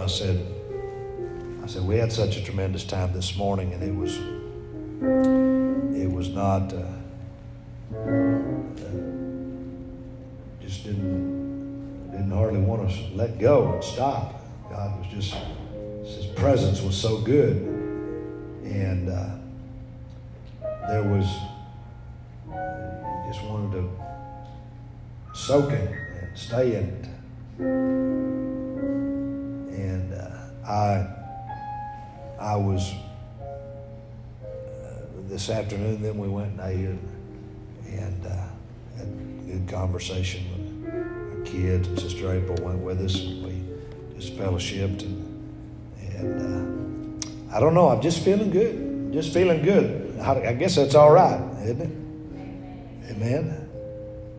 I said, I said, we had such a tremendous time this morning, and it was, it was not, uh, uh, just didn't, didn't hardly want to let go and stop. God was just, His presence was so good, and uh, there was, just wanted to soak in and stay in it. I, I was uh, this afternoon. Then we went and ate and, and uh, had good conversation with our kids. And Sister April went with us. And we just fellowshipped and and uh, I don't know. I'm just feeling good. Just feeling good. I, I guess that's all right, isn't it? Amen.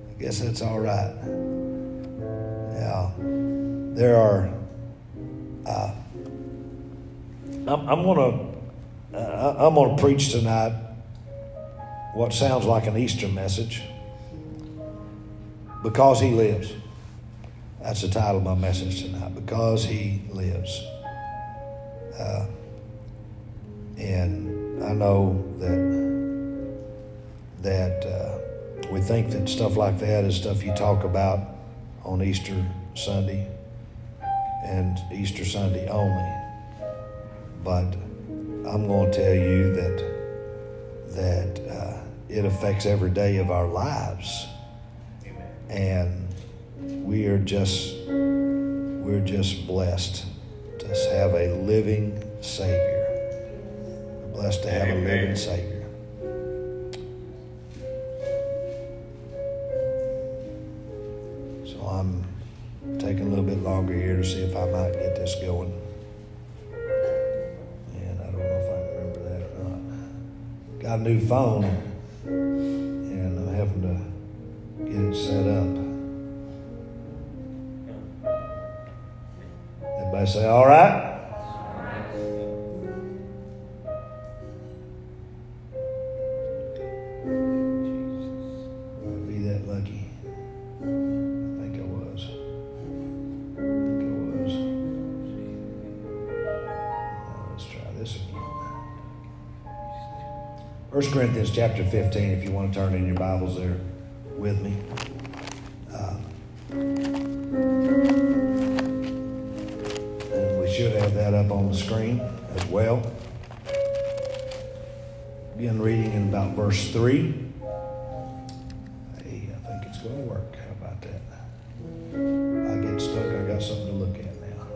I guess that's all right. Yeah. There are. Uh, I'm, I'm gonna. Uh, I'm gonna preach tonight. What sounds like an Easter message. Because he lives. That's the title of my message tonight. Because he lives. Uh, and I know that that uh, we think that stuff like that is stuff you talk about on Easter Sunday and Easter Sunday only. But I'm going to tell you that that uh, it affects every day of our lives, and we are just we're just blessed to have a living Savior. We're blessed to have a living Savior. So I'm taking a little bit longer here to see if I might get this going. Got a new phone, and I'm having to get it set up. Everybody say, all right? Corinthians chapter 15, if you want to turn in your Bibles there with me. Uh, and we should have that up on the screen as well. Begin reading in about verse 3. Hey, I think it's going to work. How about that? I get stuck. I got something to look at now.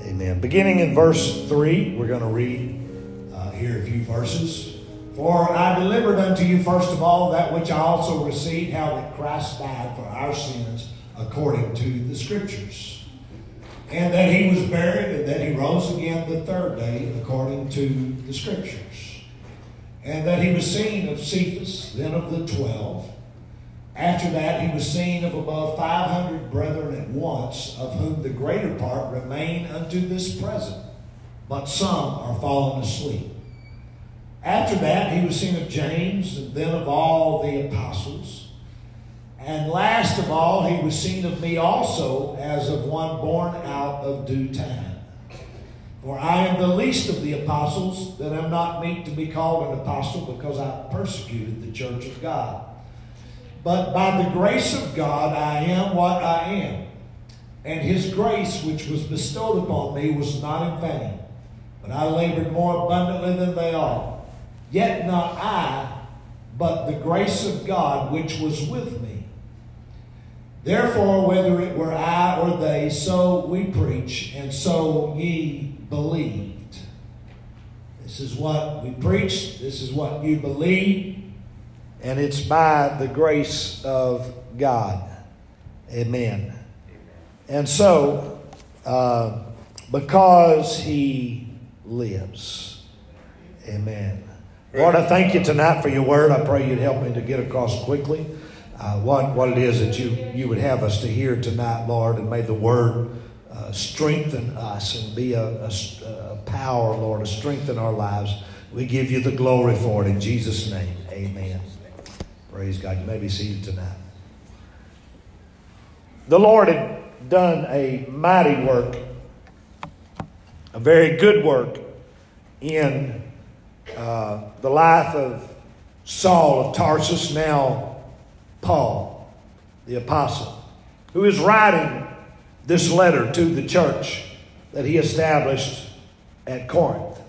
Amen. Beginning in verse 3, we're going to read here a few verses. For I delivered unto you first of all that which I also received, how that Christ died for our sins according to the Scriptures. And that he was buried, and that he rose again the third day according to the Scriptures. And that he was seen of Cephas, then of the twelve. After that, he was seen of above 500 brethren at once, of whom the greater part remain unto this present, but some are fallen asleep. After that, he was seen of James, and then of all the apostles. And last of all, he was seen of me also, as of one born out of due time. For I am the least of the apostles, that am not meet to be called an apostle, because I persecuted the church of God. But by the grace of God, I am what I am. And his grace, which was bestowed upon me, was not in vain. But I labored more abundantly than they all. Yet not I, but the grace of God, which was with me. Therefore, whether it were I or they, so we preach, and so ye believed. This is what we preach, this is what you believe, and it's by the grace of God. Amen. And so, uh, because He lives. Amen. Lord, I thank you tonight for your word. I pray you'd help me to get across quickly uh, what, what it is that you, you would have us to hear tonight, Lord, and may the word uh, strengthen us and be a, a, a power, Lord, to strengthen our lives. We give you the glory for it in Jesus' name. Amen. Praise God. You may be seated tonight. The Lord had done a mighty work, a very good work in uh, the life of Saul of Tarsus, now Paul, the apostle, who is writing this letter to the church that he established at Corinth.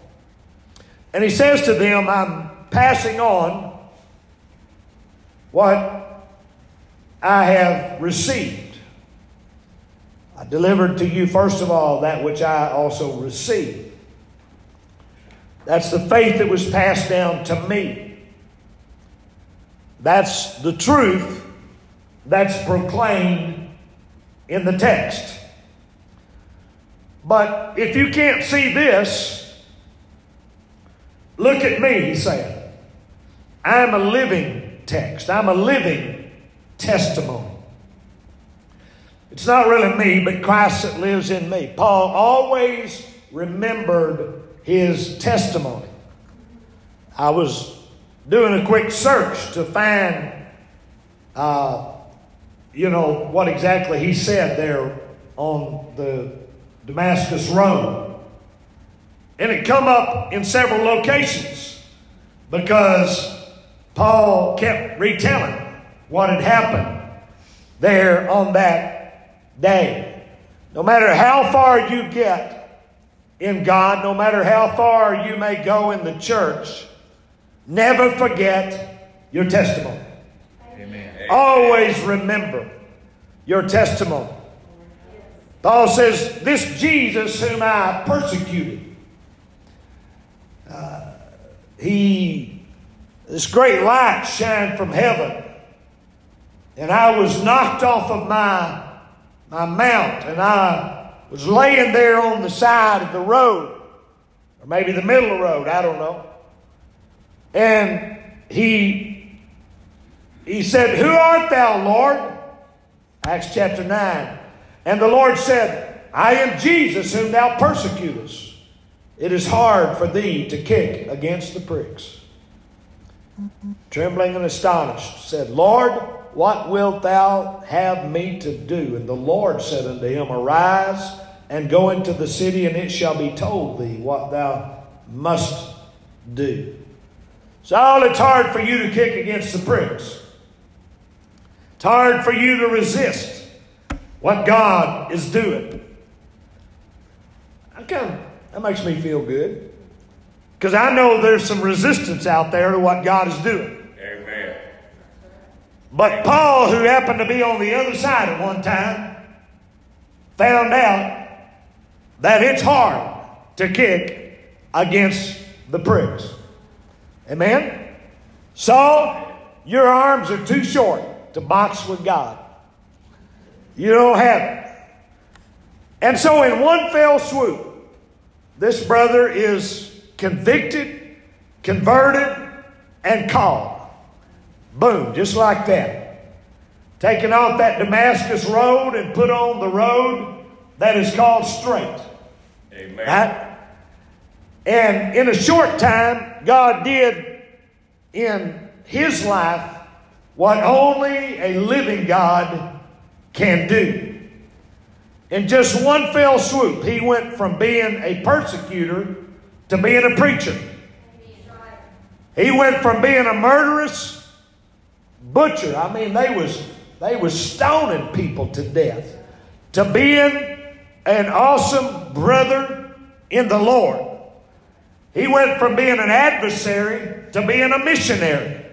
And he says to them, I'm passing on what I have received. I delivered to you, first of all, that which I also received. That's the faith that was passed down to me. That's the truth that's proclaimed in the text. But if you can't see this, look at me, he said. I'm a living text, I'm a living testimony. It's not really me, but Christ that lives in me. Paul always remembered his testimony. I was doing a quick search to find, uh, you know, what exactly he said there on the Damascus Road. And it come up in several locations because Paul kept retelling what had happened there on that day. No matter how far you get in God, no matter how far you may go in the church, never forget your testimony. Amen. Always remember your testimony. Paul says, This Jesus whom I persecuted, uh, he, this great light shined from heaven, and I was knocked off of my, my mount, and I was laying there on the side of the road, or maybe the middle of the road, I don't know. And he, he said, Who art thou, Lord? Acts chapter 9. And the Lord said, I am Jesus whom thou persecutest. It is hard for thee to kick against the pricks. Mm-hmm. Trembling and astonished, said, Lord, what wilt thou have me to do? And the Lord said unto him, Arise and go into the city, and it shall be told thee what thou must do. Saul, it's hard for you to kick against the pricks. It's hard for you to resist what God is doing. I kind of, that makes me feel good. Because I know there's some resistance out there to what God is doing. But Paul, who happened to be on the other side at one time, found out that it's hard to kick against the pricks. Amen? So, your arms are too short to box with God. You don't have it. And so, in one fell swoop, this brother is convicted, converted, and called. Boom, just like that. Taken off that Damascus road and put on the road that is called straight. Amen. Right? And in a short time, God did in his life what only a living God can do. In just one fell swoop, he went from being a persecutor to being a preacher. He went from being a murderous butcher. I mean, they was they was stoning people to death. To being an awesome brother in the Lord. He went from being an adversary to being a missionary.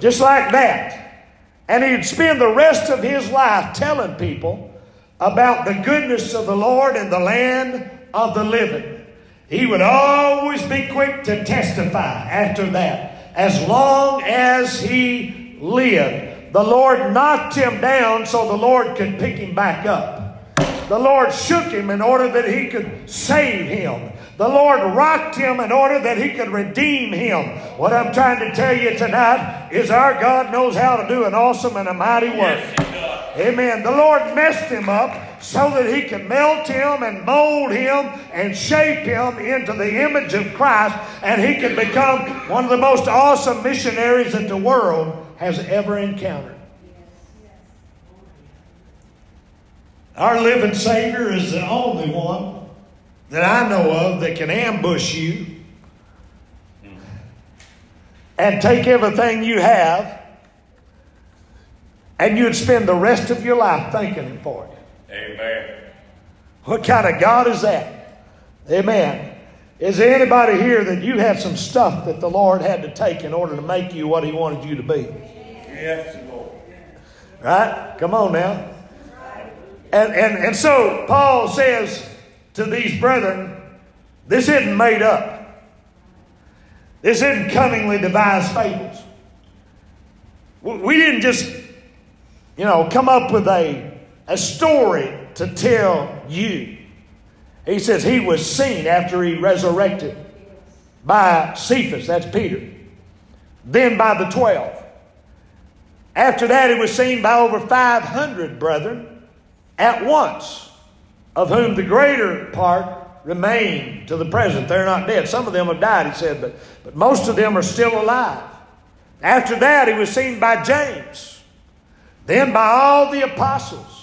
Just like that. And he'd spend the rest of his life telling people about the goodness of the Lord and the land of the living. He would always be quick to testify after that, as long as he lived. The Lord knocked him down so the Lord could pick him back up. The Lord shook him in order that he could save him. The Lord rocked him in order that he could redeem him. What I'm trying to tell you tonight is our God knows how to do an awesome and a mighty work. Amen. The Lord messed him up so that he could melt him and mold him and shape him into the image of Christ and he could become one of the most awesome missionaries in the world has ever encountered. Our living Savior is the only one that I know of that can ambush you and take everything you have and you'd spend the rest of your life thanking Him for it. Amen. What kind of God is that? Amen. Is there anybody here that you had some stuff that the Lord had to take in order to make you what He wanted you to be? Yes, Lord. Right? Come on now. And, and, and so Paul says to these brethren, this isn't made up. This isn't cunningly devised fables. We didn't just, you know, come up with a, a story to tell you. He says he was seen after he resurrected by Cephas, that's Peter, then by the twelve. After that, he was seen by over 500 brethren at once, of whom the greater part remain to the present. They're not dead. Some of them have died, he said, but, but most of them are still alive. After that, he was seen by James, then by all the apostles.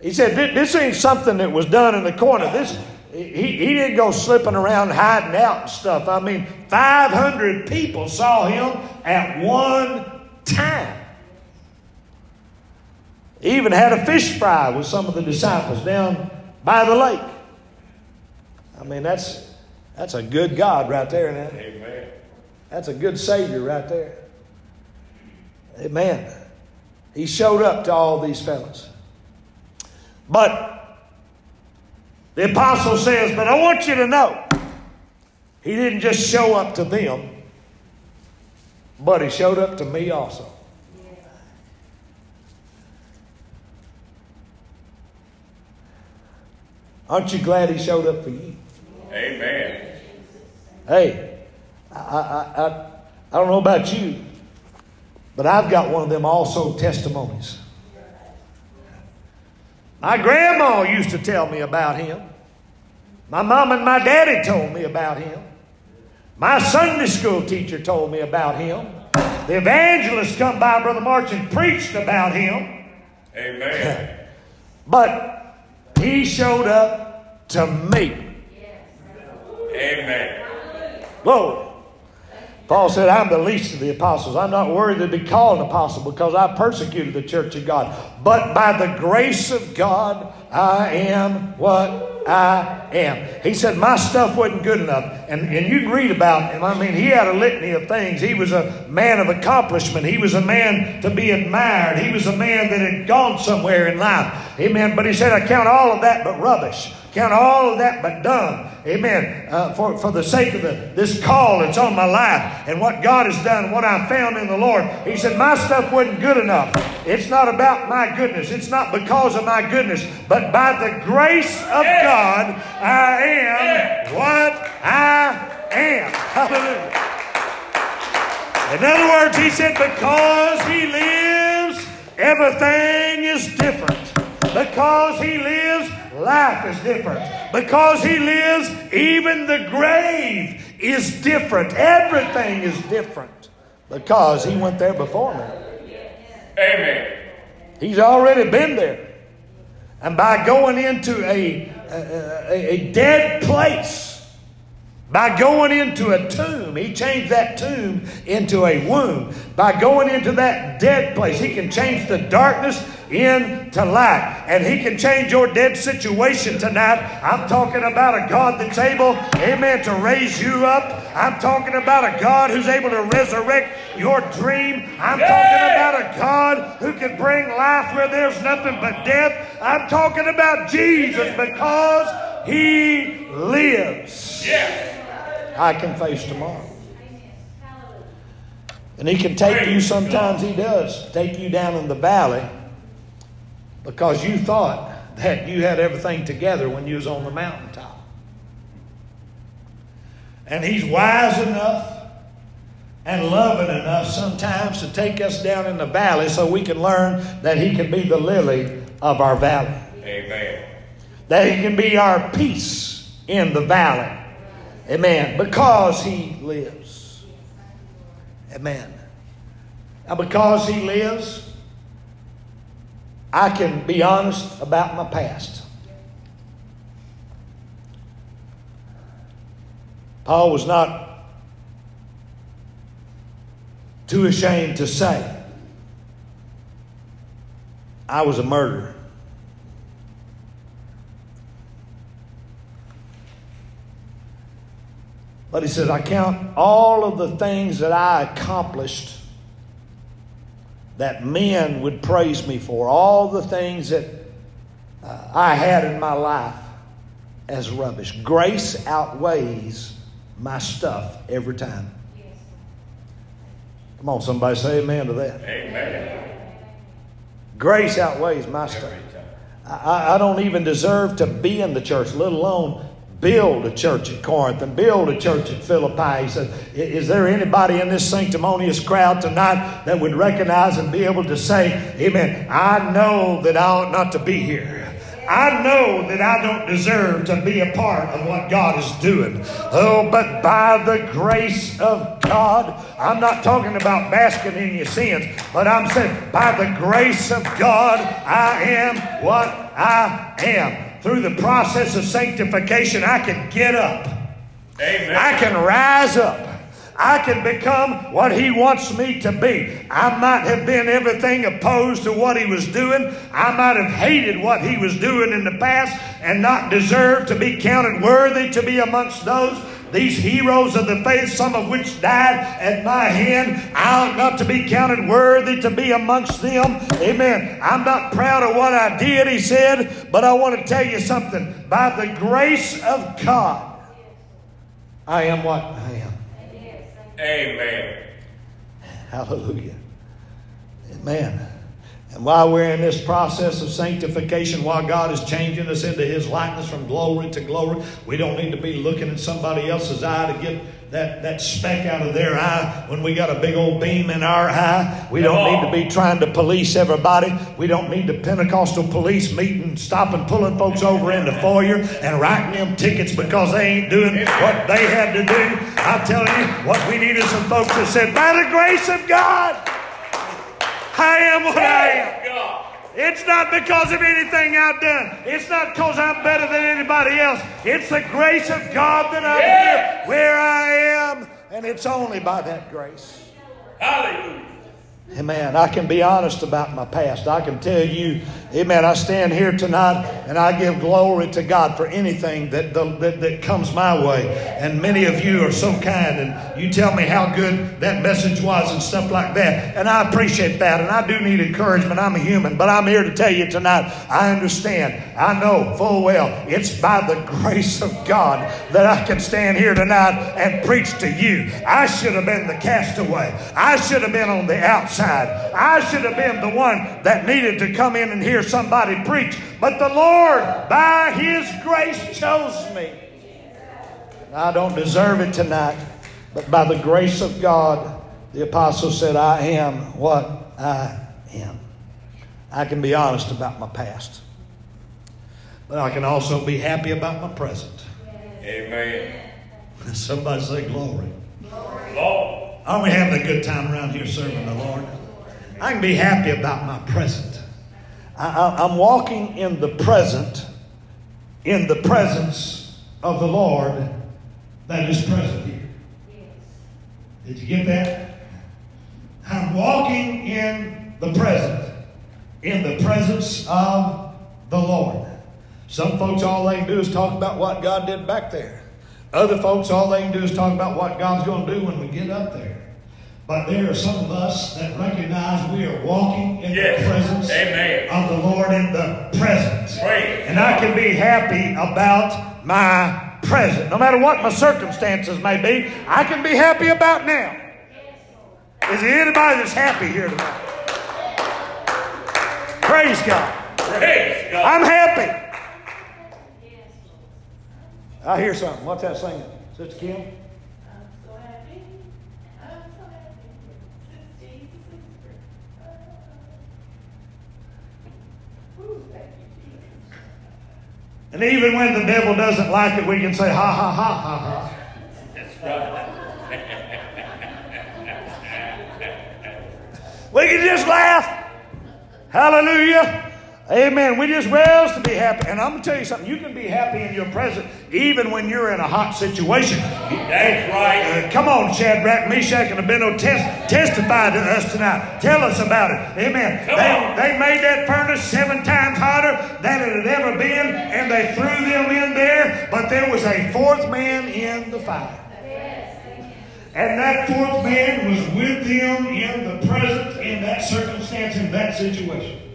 He said, This ain't something that was done in the corner. This, he, he didn't go slipping around hiding out and stuff. I mean, 500 people saw him at one time. He even had a fish fry with some of the disciples down by the lake. I mean, that's, that's a good God right there now. Amen. That's a good Savior right there. Amen. He showed up to all these fellows. But the apostle says, But I want you to know, he didn't just show up to them, but he showed up to me also. Aren't you glad he showed up for you? Amen. Hey, I, I, I, I don't know about you, but I've got one of them also testimonies. My grandma used to tell me about him. My mom and my daddy told me about him. My Sunday school teacher told me about him. The evangelist come by, Brother March, and preached about him. Amen. But he showed up to me. Amen. Glory. Paul said, I'm the least of the apostles. I'm not worthy to be called an apostle because I persecuted the church of God. But by the grace of God, I am what I am. He said, My stuff wasn't good enough. And, and you can read about him. I mean, he had a litany of things. He was a man of accomplishment. He was a man to be admired. He was a man that had gone somewhere in life. Amen. But he said, I count all of that but rubbish. Count all of that but done. Amen. Uh, for, for the sake of the, this call that's on my life and what God has done, what I found in the Lord. He said, My stuff wasn't good enough. It's not about my goodness. It's not because of my goodness, but by the grace of God, I am what I am. Hallelujah. In other words, he said, because he lives, everything is different. Because he lives, life is different. Because he lives, even the grave is different. Everything is different. Because he went there before me. Amen. He's already been there. And by going into a, a, a, dead place, by going into a tomb, he changed that tomb into a womb. By going into that dead place, he can change the darkness into light. And He can change your dead situation tonight. I'm talking about a God that's able, amen, to raise you up. I'm talking about a God who's able to resurrect your dream. I'm talking about a God who can bring life where there's nothing but death. I'm talking about Jesus because He lives. I can face tomorrow. And he can take you, sometimes he does, take you down in the valley because you thought that you had everything together when you was on the mountaintop. And he's wise enough and loving enough sometimes to take us down in the valley so we can learn that he can be the lily of our valley. Amen. That he can be our peace in the valley. Amen. Because he lives. Amen. Now, because he lives, I can be honest about my past. Paul was not too ashamed to say, I was a murderer. But he says, I count all of the things that I accomplished that men would praise me for, all the things that uh, I had in my life as rubbish. Grace outweighs my stuff every time. Come on, somebody say amen to that. Amen. Grace outweighs my stuff. I, I don't even deserve to be in the church, let alone build a church at Corinth and build a church at Philippi. He said, Is there anybody in this sanctimonious crowd tonight that would recognize and be able to say, Amen, I know that I ought not to be here. I know that I don't deserve to be a part of what God is doing. Oh, but by the grace of God, I'm not talking about basking in your sins, but I'm saying by the grace of God, I am what I am. Through the process of sanctification, I can get up. Amen. I can rise up. I can become what He wants me to be. I might have been everything opposed to what He was doing. I might have hated what He was doing in the past and not deserved to be counted worthy to be amongst those. These heroes of the faith, some of which died at my hand, I ought not to be counted worthy to be amongst them. Amen. I'm not proud of what I did, he said, but I want to tell you something. By the grace of God, I am what I am. Amen. Hallelujah. Amen. And while we're in this process of sanctification, while God is changing us into His likeness from glory to glory, we don't need to be looking at somebody else's eye to get that, that speck out of their eye when we got a big old beam in our eye. We don't need to be trying to police everybody. We don't need the Pentecostal police meeting, stopping, pulling folks over in the foyer and writing them tickets because they ain't doing what they had to do. I'm telling you, what we need is some folks that said, by the grace of God, I am what I am. It's not because of anything I've done. It's not because I'm better than anybody else. It's the grace of God that I'm Yes. here where I am. And it's only by that grace. Hallelujah. Amen. I can be honest about my past. I can tell you, amen, I stand here tonight and I give glory to God for anything that, the, that, that comes my way. And many of you are so kind and you tell me how good that message was and stuff like that. And I appreciate that. And I do need encouragement. I'm a human. But I'm here to tell you tonight, I understand. I know full well it's by the grace of God that I can stand here tonight and preach to you. I should have been the castaway. I should have been on the outside. I should have been the one that needed to come in and hear somebody preach. But the Lord, by His grace, chose me. I don't deserve it tonight, but by the grace of God, the apostle said, I am what I am. I can be honest about my past, but I can also be happy about my present. Amen. Somebody say glory. Lord. Aren't we having a good time around here serving the Lord? I can be happy about my present. I, I'm walking in the present, in the presence of the Lord that is present here. Did you get that? I'm walking in the present, in the presence of the Lord. Some folks, all they can do is talk about what God did back there. Other folks, all they can do is talk about what God's going to do when we get up there. But there are some of us that recognize we are walking in Yes. the presence Amen. of the Lord in the present. Praise And I can be happy about my present. No matter what my circumstances may be, I can be happy about now. Is there anybody that's happy here tonight? Praise God. Praise God. I'm happy. I hear something. What's that singing? Sister Kim? And even when the devil doesn't like it, we can say, ha, ha, ha, ha, ha. That's right. We can just laugh. Hallelujah. Amen. We just rails to be happy. And I'm going to tell you something. You can be happy in your present even when you're in a hot situation. That's right. Uh, come on, Shadrach, Meshach, and Abednego, tes- testify to us tonight. Tell us about it. Amen. Come they, on. they made that furnace seven times hotter than it had ever been, and they threw them in there, but there was a fourth man in the fire. And that fourth man was with them in the present, in that circumstance, in that situation.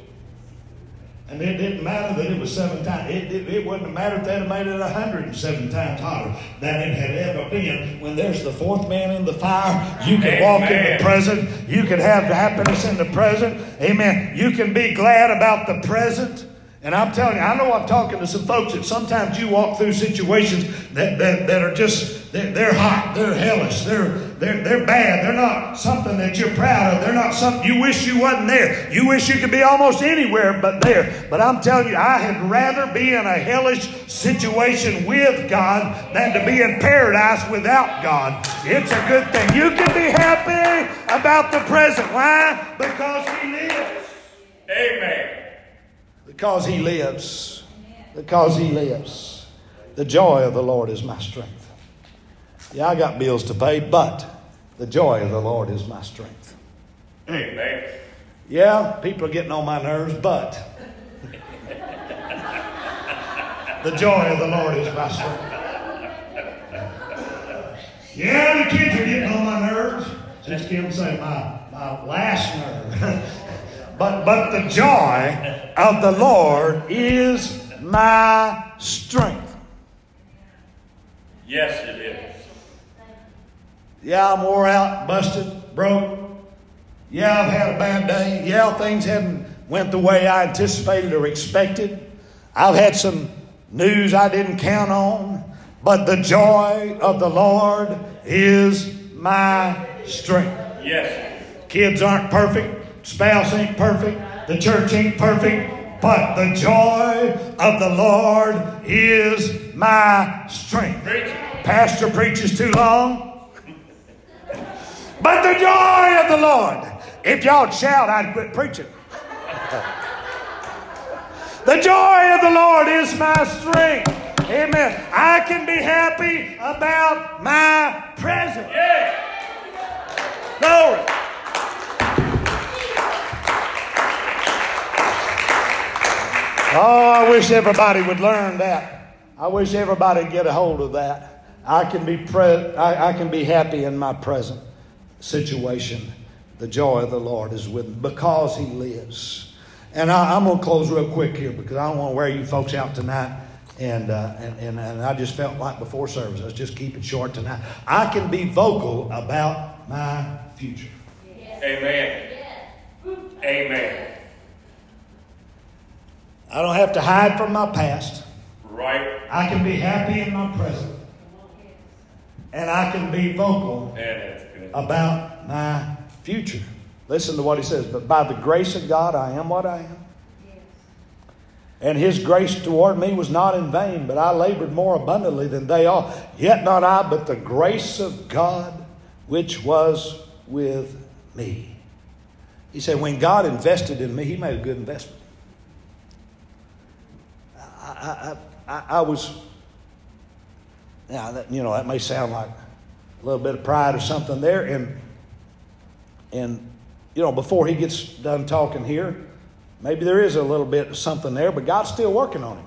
And it didn't matter that it was seven times. It, it, it wouldn't have mattered if they'd have made it 107 times hotter than it had ever been. When there's the fourth man in the fire, you can walk in the present. You can have the happiness in the present. Amen. You can be glad about the present. And I'm telling you, I know I'm talking to some folks that sometimes you walk through situations that, that, that are just, they're, they're hot, they're hellish, they're, they're, they're bad, they're not something that you're proud of, they're not something you wish you wasn't there. You wish you could be almost anywhere but there. But I'm telling you, I had rather be in a hellish situation with God than to be in paradise without God. It's a good thing. You can be happy about the present. Why? Because He lives. Amen. Because he lives. Because he lives. The joy of the Lord is my strength. Yeah, I got bills to pay, but the joy of the Lord is my strength. Amen. Yeah, people are getting on my nerves, but the joy of the Lord is my strength. Yeah, the kids are getting on my nerves. Just Kim say my, my last nerve. but but the joy of the Lord is my strength. Yes, it is. Yeah, I'm wore out, busted, broke. Yeah, I've had a bad day. Yeah, things haven't went the way I anticipated or expected. I've had some news I didn't count on, but the joy of the Lord is my strength. Yes. Kids aren't perfect, spouse ain't perfect, the church ain't perfect, but the joy of the Lord is my strength. Pastor preaches too long. But the joy of the Lord. If y'all shout, I'd quit preaching. the joy of the Lord is my strength. Amen. I can be happy about my present. Glory. Oh, I wish everybody would learn that. I wish everybody would get a hold of that. I can be pre- I, I can be happy in my present situation. The joy of the Lord is with me because He lives. And I, I'm going to close real quick here because I don't want to wear you folks out tonight. And, uh, and, and, and I just felt like before service, let's just keep it short tonight. I can be vocal about my future. Amen. Amen. I don't have to hide from my past. Right. I can be happy in my present. And I can be vocal And that's good. About my future. Listen to what he says. But by the grace of God, I am what I am. And his grace toward me was not in vain, but I labored more abundantly than they all. Yet not I, but the grace of God which was with me. He said, when God invested in me, he made a good investment. I, I, I, I was, now that, you know, that may sound like a little bit of pride or something there. And, and, you know, before he gets done talking here, maybe there is a little bit of something there, but God's still working on him.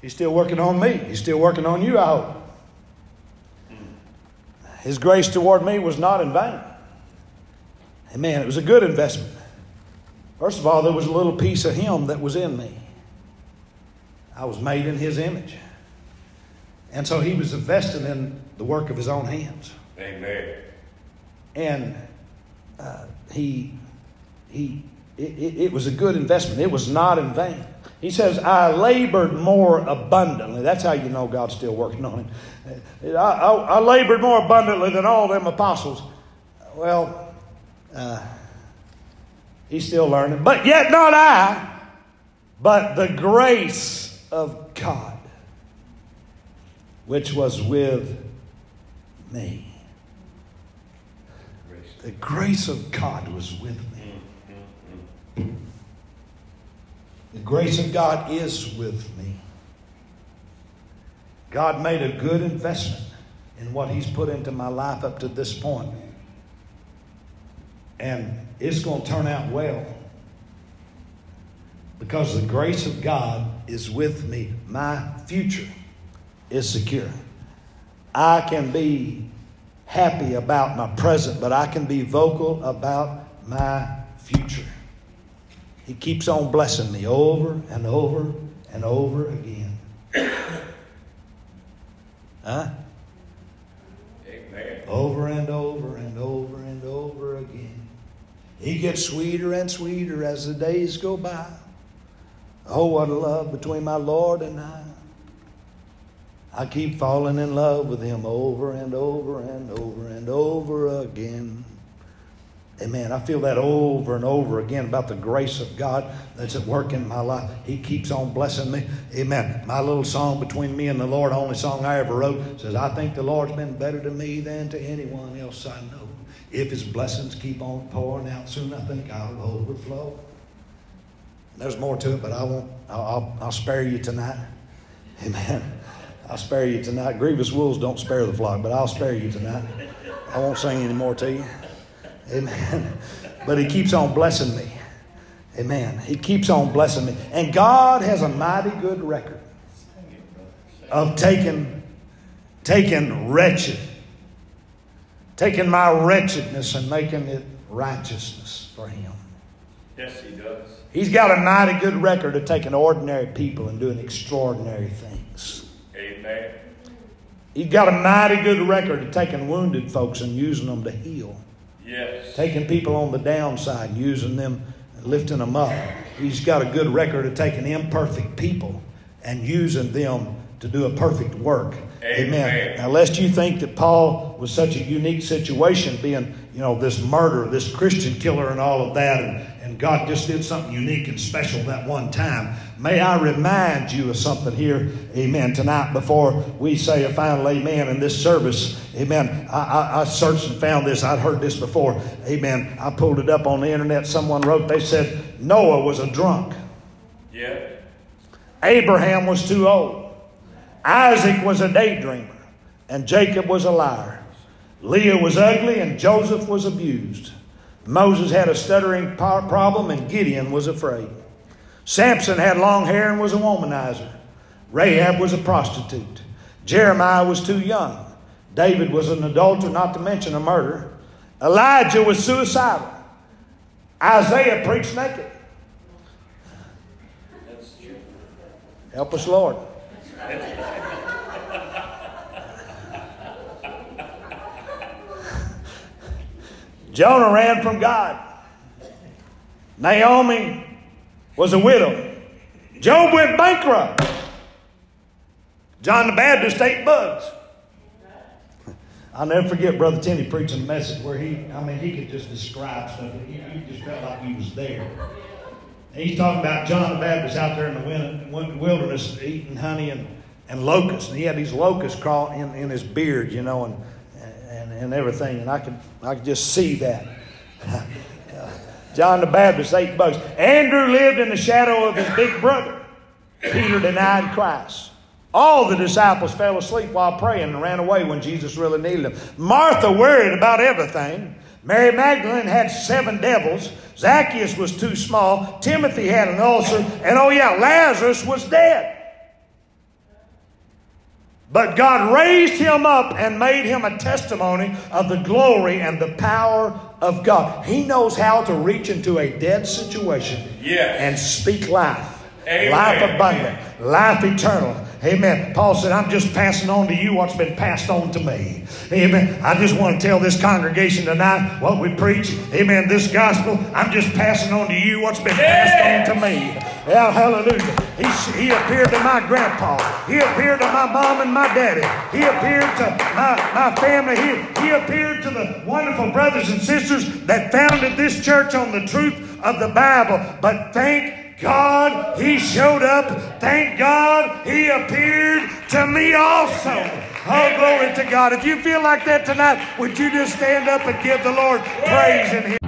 He's still working on me. He's still working on you, I hope. His grace toward me was not in vain. Amen. It was a good investment. First of all, there was a little piece of Him that was in me. I was made in His image. And so He was investing in the work of His own hands. Amen. And uh, He, he it, it, it was a good investment. It was not in vain. He says, I labored more abundantly. That's how you know God's still working on him. I, I, I labored more abundantly than all them apostles. Well, uh, he's still learning. But yet not I, but the grace of God, which was with me. The grace of God was with me. Mm, mm, mm. The grace of God is with me. God made a good investment in what He's put into my life up to this point. And it's going to turn out well. Because the grace of God is with me. My future is secure. I can be happy about my present, but I can be vocal about my future. He keeps on blessing me over and over and over again. huh? Amen. Over and over and over and over again. He gets sweeter and sweeter as the days go by. Oh, what a love between my Lord and I. I keep falling in love with him over and over and over and over again. Amen. I feel that over and over again about the grace of God that's at work in my life. He keeps on blessing me. Amen. My little song between me and the Lord, only song I ever wrote, says, I think the Lord's been better to me than to anyone else I know. If his blessings keep on pouring out, soon I think I'll overflow. There's more to it, but I won't. I'll, I'll, I'll spare you tonight. Amen. I'll spare you tonight. Grievous wolves don't spare the flock, but I'll spare you tonight. I won't sing any more to you. Amen. But he keeps on blessing me. Amen. He keeps on blessing me. And God has a mighty good record of taking, taking wretched, taking my wretchedness and making it righteousness for him. Yes, he does. He's got a mighty good record of taking ordinary people and doing extraordinary things. Amen. He's got a mighty good record of taking wounded folks and using them to heal. Yes. Taking people on the downside and using them lifting them up. He's got a good record of taking imperfect people and using them to do a perfect work. Amen. Now, lest you think that Paul was such a unique situation, being, you know, this murderer, this Christian killer, and all of that, and, and God just did something unique and special that one time. May I remind you of something here, amen, tonight before we say a final amen in this service. Amen. I, I, I searched and found this. I'd heard this before. Amen. I pulled it up on the internet. Someone wrote, they said Noah was a drunk. Yeah. Abraham was too old. Isaac was a daydreamer, and Jacob was a liar. Leah was ugly, and Joseph was abused. Moses had a stuttering problem, and Gideon was afraid. Samson had long hair and was a womanizer. Rahab was a prostitute. Jeremiah was too young. David was an adulterer, not to mention a murderer. Elijah was suicidal. Isaiah preached naked. Help us, Lord. Jonah ran from God. Naomi was a widow. Job went bankrupt. John the Baptist ate bugs. I'll never forget Brother Timmy preaching a message where he, I mean, he could just describe stuff. He, he just felt like he was there. And he's talking about John the Baptist out there in the wilderness eating honey and, and locusts. And he had these locusts crawling in, in his beard, you know, and, and, everything. And I could, I could just see that. John the Baptist ate bugs. Andrew lived in the shadow of his big brother. Peter denied Christ. All the disciples fell asleep while praying and ran away when Jesus really needed them. Martha worried about everything. Mary Magdalene had seven devils. Zacchaeus was too small. Timothy had an ulcer. And oh, yeah, Lazarus was dead. But God raised him up and made him a testimony of the glory and the power of God. He knows how to reach into a dead situation Yes. and speak life. Amen. Life abundant, life eternal. Amen. Paul said, I'm just passing on to you what's been passed on to me. Amen. I just want to tell this congregation tonight what we preach. Amen. This gospel, I'm just passing on to you what's been passed on to me. Yeah, hallelujah. He, he appeared to my grandpa. He appeared to my mom and my daddy. He appeared to my, my family. He, he appeared to the wonderful brothers and sisters that founded this church on the truth of the Bible. But thank God, He showed up. Thank God, He appeared to me also. Oh, glory to God. If you feel like that tonight, would you just stand up and give the Lord praise in Him?